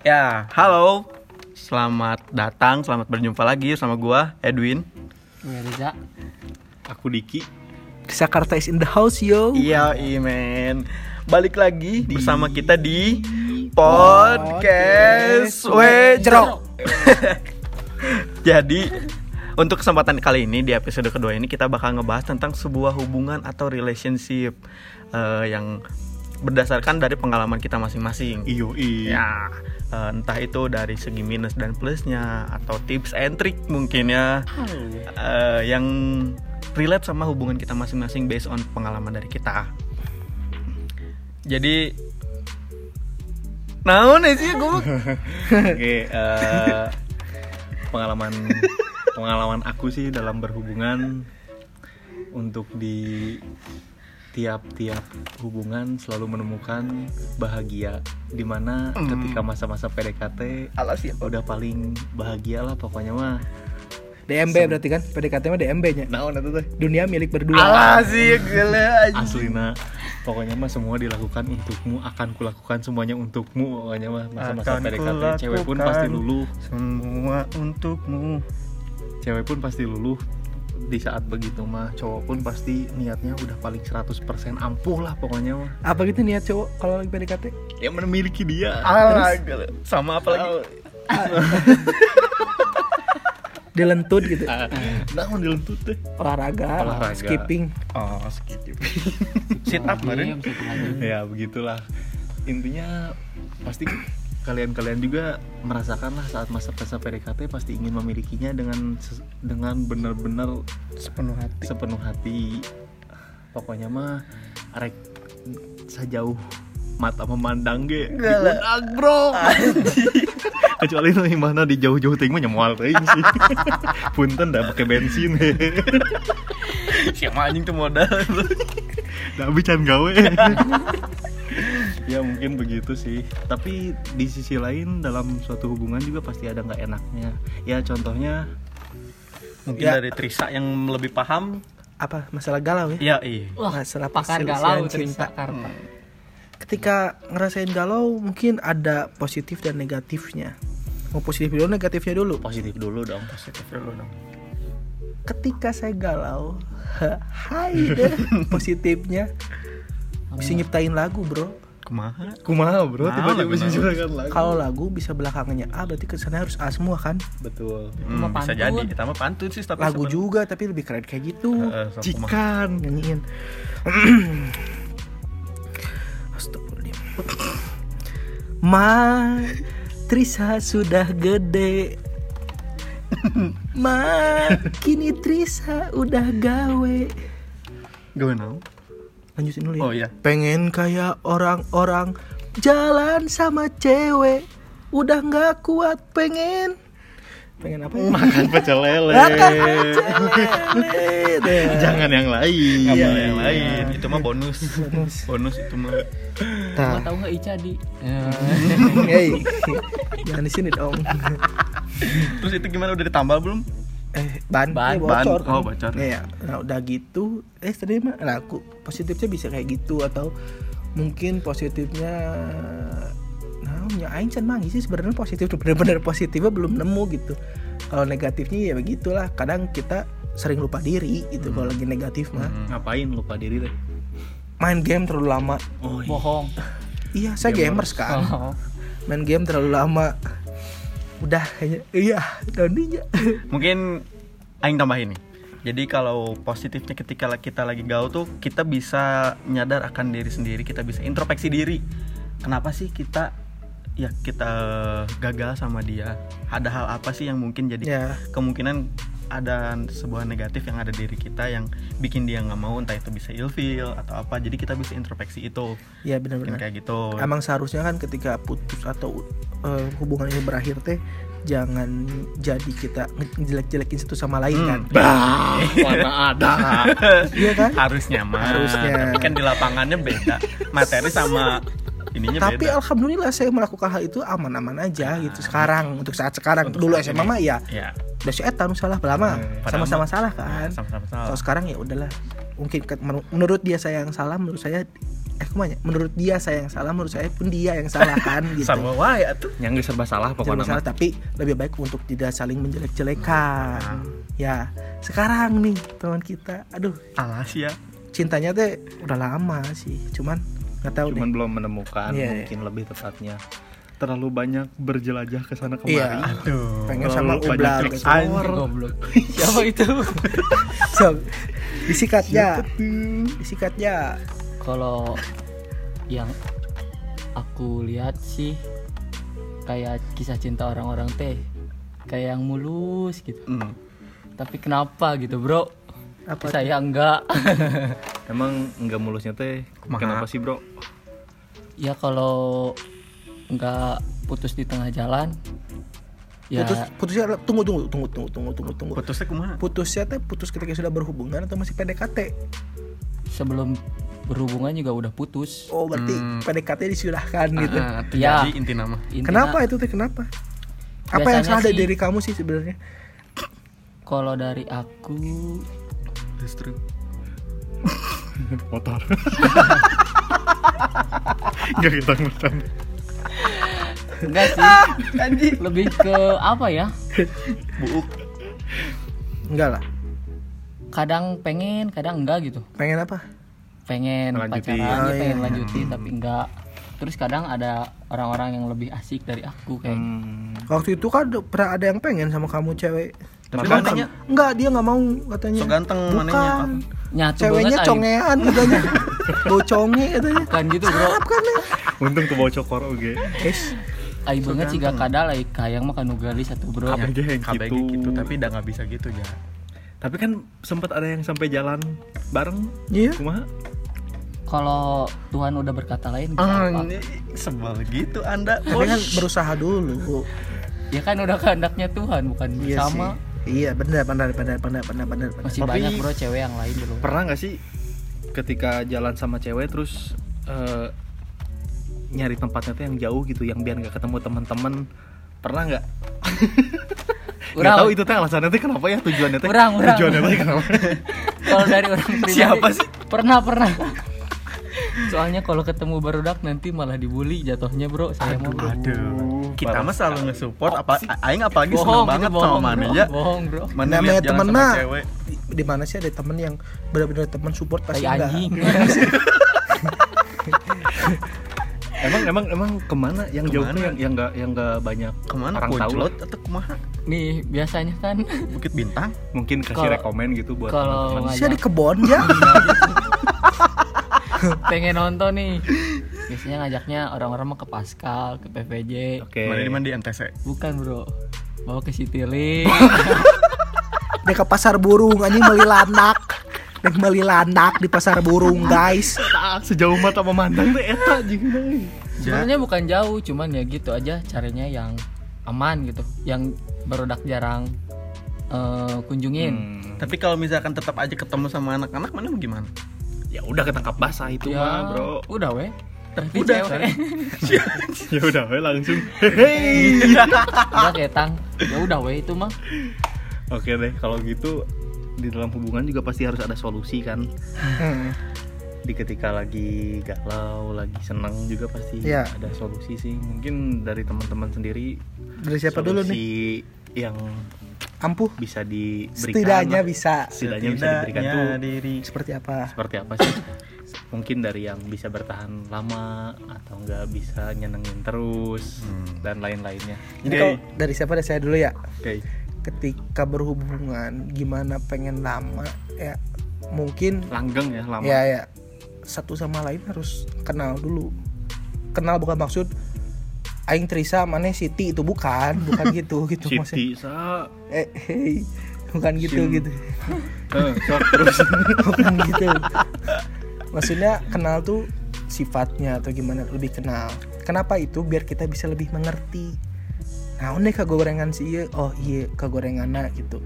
Ya, halo. Selamat datang, selamat berjumpa lagi sama gua Edwin. Gue Riza. Aku Diki. Jakarta is in the house yo. Iya, imen. Balik lagi bersama kita di podcast Wejrok. Jadi untuk kesempatan kali ini di episode kedua ini kita bakal ngebahas tentang sebuah hubungan atau relationship eh, yang berdasarkan dari pengalaman kita masing-masing. Iyo i. Ya, eh, entah itu dari segi minus dan plusnya atau tips and trick mungkin ya eh, yang relate sama hubungan kita masing-masing based on pengalaman dari kita. Jadi Naon sih gue Oke, eh, pengalaman pengalaman aku sih dalam berhubungan untuk di tiap-tiap hubungan selalu menemukan bahagia di mana Hmm. ketika masa-masa PDKT alas ya udah paling bahagia lah pokoknya mah. DMB berarti kan? PDKT mah DMB-nya. naon itu teh? Dunia milik berdua. alas sih gila aslina pokoknya mah semua dilakukan untukmu akan kulakukan semuanya untukmu pokoknya mah masa-masa PDKT cewek pun pasti luluh. semua untukmu. Cewek pun pasti luluh di saat begitu mah cowok pun pasti niatnya udah paling 100% ampuh lah pokoknya mah Apa gitu niat cowok kalau lagi PDKT? yang memiliki dia gila. sama apa lagi Dilentut gitu. Ah, nah dilentut teh Olahraga, Olahraga. skipping. oh skip sit up kemarin Iya, lagi. ya begitulah intinya pasti kalian-kalian juga merasakan lah saat masa-masa PDKT pasti ingin memilikinya dengan dengan benar-benar Sepenuh hati. sepenuh hati. Pokoknya mah arek sejauh mata memandang ge diunag bro. Kecuali nu mana di jauh-jauh ting mah nyemual teuing sih. Punten dah pakai bensin. Siapa anjing tuh modal? Dah bican gawe ya mungkin begitu sih tapi di sisi lain dalam suatu hubungan juga pasti ada nggak enaknya ya contohnya mungkin Ya. dari Trisa yang lebih paham Apa? Masalah galau ya? ya iya Wah, Masalah pakar galau cinta. Trisa Karta. Ketika ngerasain galau mungkin ada positif dan negatifnya. Mau positif dulu negatifnya dulu. positif dulu dong positif dulu dong Ketika saya galau, hai deh positifnya bisa nyiptain lagu bro. Kumaha kumaha bro Nah, tiba-tiba juragan lagu Kalau lagu bisa belakangnya A berarti kesannya harus A semua kan? betul Hmm, bisa pantun. jadi kita mah pantun sih tapi Lagu juga tapi lebih keren kayak gitu. Heeh, sok kumaha. cikan nyanyiin Astagfirullahaladzim Ma Trisa sudah gede Ma Kini Trisa udah gawe Gawe naon? Lanjutin dulu ya Oh iya. Pengen kayak orang-orang Jalan sama cewek Udah nggak kuat pengen Pengen apa ya? makan pecel lele Makan jangan yang lain Nggak Iya, boleh yang iya. lain. Itu mah bonus. Bonus. bonus itu mah. Nah, tahu nggak Ica di? hey, jangan di sini dong. Terus itu gimana udah ditambal belum? Eh ban, Ban, eh, bocor. Ban. Oh, bocor. Iya, nah udah gitu. Eh tadi mah nah, aku positifnya bisa kayak gitu atau mungkin positifnya nah ya aing can mangi sih sebenarnya positif bener-bener positifnya belum nemu gitu. Kalau negatifnya ya begitulah. Kadang kita sering lupa diri gitu kalau lagi negatif mah Hmm. ngapain lupa diri deh main game terlalu lama. Oh iya. Bohong. iya saya gamers kan. Oh. main game terlalu lama udah kayaknya iya dandinya Mungkin aing tambahin nih. Jadi kalau positifnya ketika kita lagi gaul tuh kita bisa nyadar akan diri sendiri, kita bisa introspeksi diri. Kenapa sih kita ya kita gagal sama dia? Ada hal apa sih yang mungkin jadi ya. kemungkinan ada sebuah negatif yang ada di diri kita yang bikin dia nggak mau entah itu bisa ilfeel atau apa. Jadi kita bisa introspeksi itu. Ya benar-benar. Kayak gitu. Emang seharusnya kan ketika putus atau eh, hubungan ini berakhir teh jangan jadi kita ngejelek-jelekin satu sama lain kan? Bah mana ada. Iya kan? Harusnya mah. Harusnya. tapi kan di lapangannya beda. Materi sama ininya tapi beda. alhamdulillah saya melakukan hal itu aman-aman aja gitu sekarang. untuk saat sekarang. Untuk dulu saat SMA mah ya ya. udah si Eta nu salah lama. Eh, padahal sama-sama mah- salah kan. Sama-sama salah. Kalau sekarang ya udahlah. Mungkin menurut dia saya yang salah menurut saya eh ke mana menurut dia saya yang salah menurut saya pun dia yang salah kan gitu. Sama wae atuh. yang serba salah pokoknya salah tapi lebih baik untuk tidak saling menjelek-jelekan. Ya sekarang nih teman kita. Aduh. Alas ya. cintanya teh udah lama sih cuman nggak tahu cuman deh belum menemukan Iya, mungkin lebih tepatnya terlalu banyak berjelajah ke sana iya kemari Aduh. pengen sama ublar explore. Goblok. Siapa itu? so, disikatnya disikatnya Kalau yang aku lihat sih kayak kisah cinta orang-orang teh kayak yang mulus gitu. Hmm. Tapi kenapa gitu, Bro? Apa Saya enggak. emang nggak mulusnya teh kenapa sih bro ya kalau enggak putus di tengah jalan ya putus putusnya tunggu tunggu tunggu tunggu tunggu tunggu tunggu Putusnya kumaha? putusnya teh putus ketika sudah berhubungan atau masih PDKT sebelum berhubungan juga udah putus. oh berarti Hmm. PDKT disilahkan gitu Ah, Ya. Jadi inti nama. Kenapa itu teh kenapa apa yang salah dari diri kamu sih sebenarnya Kalau dari aku Justru. Motor nggak kita ngutang enggak sih. Lebih ke apa ya? Buuk. enggak lah Kadang pengen, kadang enggak gitu. pengen apa pengen Lanjutin. pacaran Oh, ya pengen iya. lanjutin tapi enggak terus kadang ada orang-orang yang lebih asik dari aku kayak Hmm. waktu itu kan pernah ada yang pengen sama kamu cewek Tapi Cuman mananya kan- enggak dia nggak mau katanya. so ganteng mananya. bukan nyatu ceweknya banget congean katanya. Bau conge katanya. Bukan gitu bro. Sarap kan ya untung ke bawah cokor oke. Es aing banget sih gak kadal aing kayang mah kanu gali satu bro Kabeh yang KBG gitu. gitu. tapi udah nggak bisa gitu ya. tapi kan sempat ada yang sampai jalan bareng iya. kumaha? Kalau Tuhan udah berkata lain bisa Ah, apa? sebel gitu Anda. tapi kan berusaha dulu. Ya kan udah kehendaknya Tuhan bukan iya sama. sih iya benar benar benar benar benar benar masih Tapi- banyak bro cewek yang lain belum pernah nggak sih ketika jalan sama cewek terus eh, nyari tempatnya tuh yang jauh gitu yang biar nggak ketemu teman-teman? Pernah nggak? Urang. tahu itu teh alasannya teh kenapa ya tujuannya teh? Urang, urang. tujuannya teh kenapa? Kalau dari orang pribadi Siapa sih? pernah pernah. Soalnya kalau ketemu barudak nanti malah dibully jatuhnya bro. Saya mau bro Aduh. Kita mah selalu nge-support apa aing apalagi bohong seneng banget bohong, sama mana ya. bohong bro. Mana namanya temen sama mah cewek. di, mana sih ada temen yang benar-benar teman support pasti enggak? anjing. Emang emang emang ke mana? Yang Ke mana? tuh yang yang nggak yang nggak banyak Ke mana? orang tahu atau kumaha? nih biasanya kan Bukit Bintang. mungkin kasih Kalau- rekomen gitu buat kalau saya di kebon ya? Pengen nonton nih biasanya ngajaknya orang-orang mah ke Pascal ke PVJ oke. Mana di mana di NTC. bukan bro. Bawa ke Citilink dia ke pasar burung anjing beli landak Dek beli landak di pasar burung guys. Sejauh mata memandang teh eta jeung sebenarnya bukan jauh cuman ya gitu aja caranya yang aman gitu yang barudak jarang eh, kunjungin. Hmm. Tapi kalau misalkan tetap aja ketemu sama anak-anak mana gimana? ya udah ketangkap basah itu ya. mah bro. Udah weh Udah, cewek. ya udah we langsung. Hey. udah ketang ya udah weh itu mah. Oke deh kalau gitu di dalam hubungan juga pasti harus ada solusi kan? Hmm. di ketika lagi galau lagi seneng juga pasti Iya. ada solusi sih. Mungkin dari teman-teman sendiri dari siapa dulu nih? solusi yang ampuh. bisa diberikan setidaknya bisa. setidaknya bisa diberikan tuh diri. seperti apa? Seperti apa sih mungkin dari yang bisa bertahan lama atau enggak bisa nyenengin terus Hmm. dan lain-lainnya. Jadi Oke. kalau dari siapa? Dari saya dulu ya. Oke. Ketika berhubungan gimana pengen lama? Ya mungkin langgeng ya lama. Ya ya. Satu sama lain harus kenal dulu. Kenal bukan maksud aing Trisa mana Siti itu bukan bukan gitu gitu maksudnya. Siti sa. Eh hey, bukan gitu Sin. gitu. Eh, sok terus. Bukan gitu maksudnya kenal tuh sifatnya atau gimana lebih kenal. Kenapa itu? Biar kita bisa lebih mengerti. Nah nih kegorengan sih iya oh iya kegorengan gitu.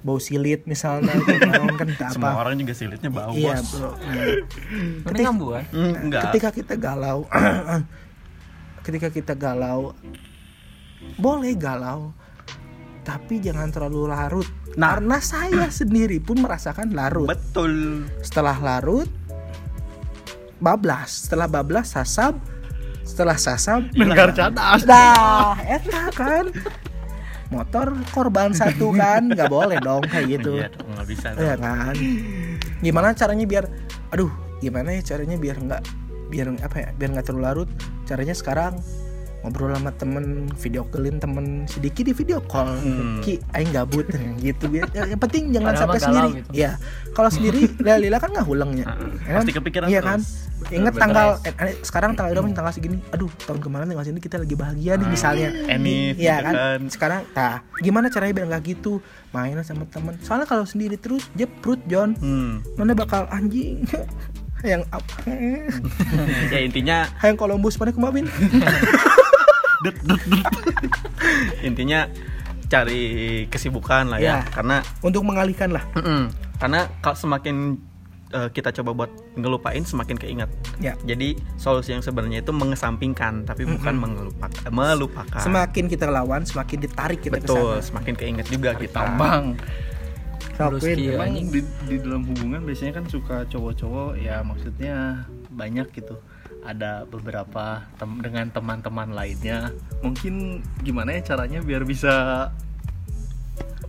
Bau silit misalnya itu naon kan tak Semua apa orang juga silitnya bau, iya Bos. bro. Nah, Ini ngambuan Hmm, enggak. ketika kita galau ketika kita galau boleh galau tapi jangan terlalu larut. Nah. karena saya sendiri pun merasakan larut. Betul. setelah larut bablas. Setelah bablas sasab. Setelah sasab Nenggar cadas. dah eta kan. Motor korban satu kan. Nggak boleh dong kayak gitu. Iya nggak bisa ya kan. Gimana caranya biar aduh gimana ya caranya biar nggak biar apa ya biar nggak terlalu larut? Caranya sekarang ngobrol sama temen video callin temen sedikit di video call Hmm. ki aing gabut gitu biar yang penting jangan Padahal sampai sendiri gitu. ya kalau sendiri lila kan nggak hulengnya Ya kan? Pasti kepikiran iya kan terus. inget Betul. tanggal eh, eh, sekarang tanggal berapa nih? tanggal segini aduh tahun kemarin tanggal segini kita lagi bahagia nih misalnya Enif, Iya gitu kan? kan. Sekarang, nah, gimana caranya biar nggak gitu? Mainan sama temen. Soalnya kalau sendiri terus jeprut John, Hmm. mana bakal anjing? yang apa? ya intinya yang Columbus mana kemarin? intinya cari kesibukan lah ya, Ya. karena Untuk mengalihkan lah. Mm-mm. karena kalau semakin eh, kita coba buat ngelupain semakin keinget Ya. jadi solusi yang sebenarnya itu mengesampingkan tapi bukan mengelupakan melupakan Semakin kita lawan, semakin ditarik kita ke betul sana. semakin keinget juga kita Tambang. Terus Ki, Emang anjing. di, di dalam hubungan biasanya kan suka cowok-cowok ya maksudnya banyak gitu ada beberapa tem- dengan teman-teman lainnya. Mungkin gimana ya caranya biar bisa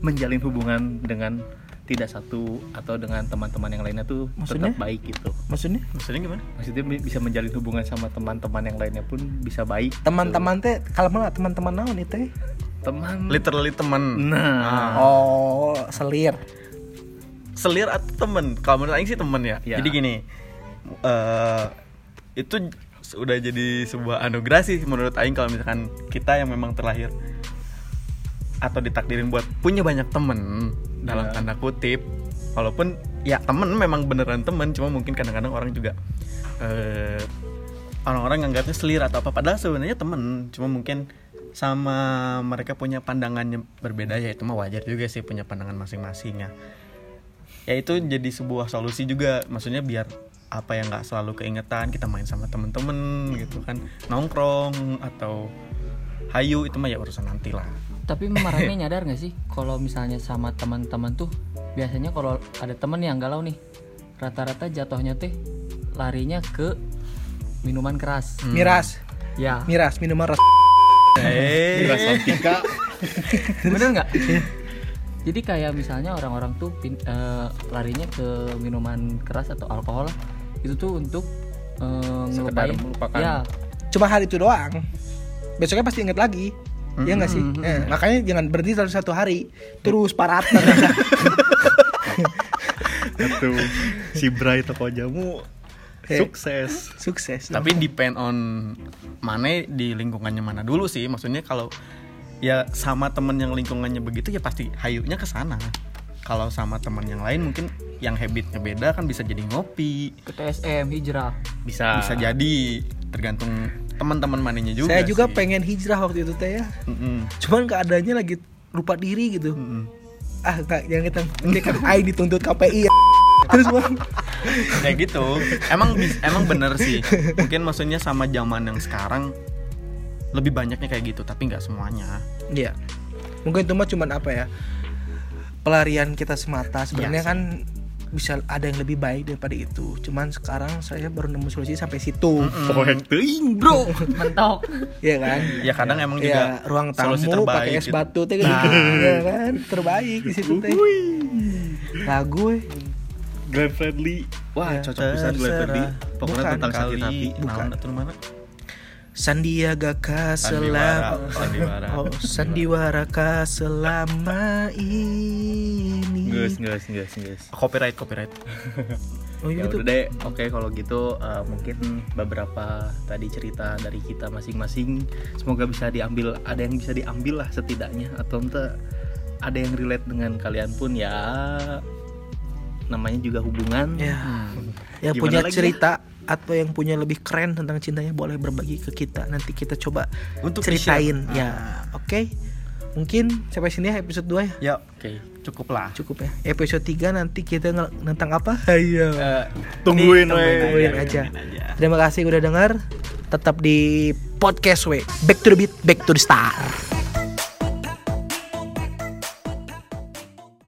menjalin hubungan dengan tidak satu atau dengan teman-teman yang lainnya tuh Maksudnya? tetap baik gitu. Maksudnya? Maksudnya gimana? Maksudnya bi- bisa menjalin hubungan sama teman-teman yang lainnya pun bisa baik teman-teman teh kalau mana teman-teman naon itu teh? teman. Literally teman. Nah. Oh, selir. selir atau temen kalau menurut Aing sih temen ya. Ya. jadi gini eh itu udah jadi sebuah anugerah sih menurut Aing kalau misalkan kita yang memang terlahir atau ditakdirin buat punya banyak temen dalam Ya. tanda kutip. Walaupun ya temen memang beneran temen cuma mungkin kadang-kadang orang juga eh orang-orang nganggapnya selir atau apa. Padahal sebenarnya temen cuma mungkin sama mereka punya pandangannya berbeda ya itu mah wajar juga sih punya pandangan masing-masing ya. Ya itu jadi sebuah solusi juga maksudnya biar apa yang nggak selalu keingetan kita main sama temen-temen gitu kan. Nongkrong atau hayu itu mah ya urusan nanti lah. Tapi Marame nyadar gak sih kalau misalnya sama teman-teman tuh biasanya kalau ada temen yang galau nih rata-rata jatuhnya teh larinya ke minuman keras. Miras, Ya, miras, minuman ras. eh. Rasantika bener nggak? Jadi kayak misalnya orang-orang tuh pin- eh, larinya ke minuman keras atau alkohol itu tuh untuk Sekedar ngelupain. melupakan. Ya, Cuma hari itu doang. Besoknya pasti inget lagi. Iya nggak sih? Eh, makanya jangan berhenti dalam satu hari. Terus paratan. Tuh, si Bray toko jamu Eh. sukses. Sukses. tapi depend on mana di lingkungannya mana dulu sih maksudnya kalau ya sama temen yang lingkungannya begitu ya pasti hayunya ke sana kalau sama teman yang lain mungkin yang habitnya beda kan bisa jadi ngopi ke TSM hijrah. Bisa. bisa jadi tergantung teman-teman mananya juga Saya juga sih. pengen hijrah waktu itu teh ya. Mm-mm. Cuman keadaannya lagi lupa diri gitu. Mm-mm. Ah, enggak, jangan kita ini kan Aing dituntut KPI ya. Terus bang, kayak gitu emang emang bener sih mungkin maksudnya sama zaman yang sekarang lebih banyaknya kayak gitu tapi nggak semuanya Iya. Mungkin itu mah cuman apa ya? Pelarian kita semata. Sebenarnya Iya kan bisa ada yang lebih baik daripada itu. Cuman sekarang saya baru nemu solusi sampai situ. Poek teuing, Bro. Mentok. Iya kan? ya kadang emang juga Ya, ruang solusi tamu terbaik pakai es gitu. batu teh gitu. Iya kan? Terbaik di situ teh. Lagu eh. Glenn Fredly. Wah, Ya, cocok pisan Glenn Fredly. Pokoknya Bukan tentang sakit hati. Bukan. naon atuh mana Sandiaga ka Sandiwara, selama sandiwara. Oh, sandiwara ka selama ini. Nges. copyright copyright Oh Ya iya gitu. udah deh, oke kalau gitu eh, mungkin beberapa tadi cerita dari kita masing-masing semoga bisa diambil, ada yang bisa diambil lah setidaknya atau entah ada yang relate dengan kalian pun ya namanya juga hubungan. Ya. Yang Gimana punya lagi ya? cerita atau yang punya lebih keren tentang cintanya boleh berbagi ke kita. Nanti kita coba Untuk ceritain di-share. ya. Oke. Mungkin sampai sini ya episode 2 ya. ya Oke. cukup lah Cukup ya. Episode 3 nanti kita nge- tentang apa? Ayo. Eh, Tungguin, ini weh. Tungguin aja. Terima kasih udah dengar. Tetap di podcast we. Back to the beat, back to the star.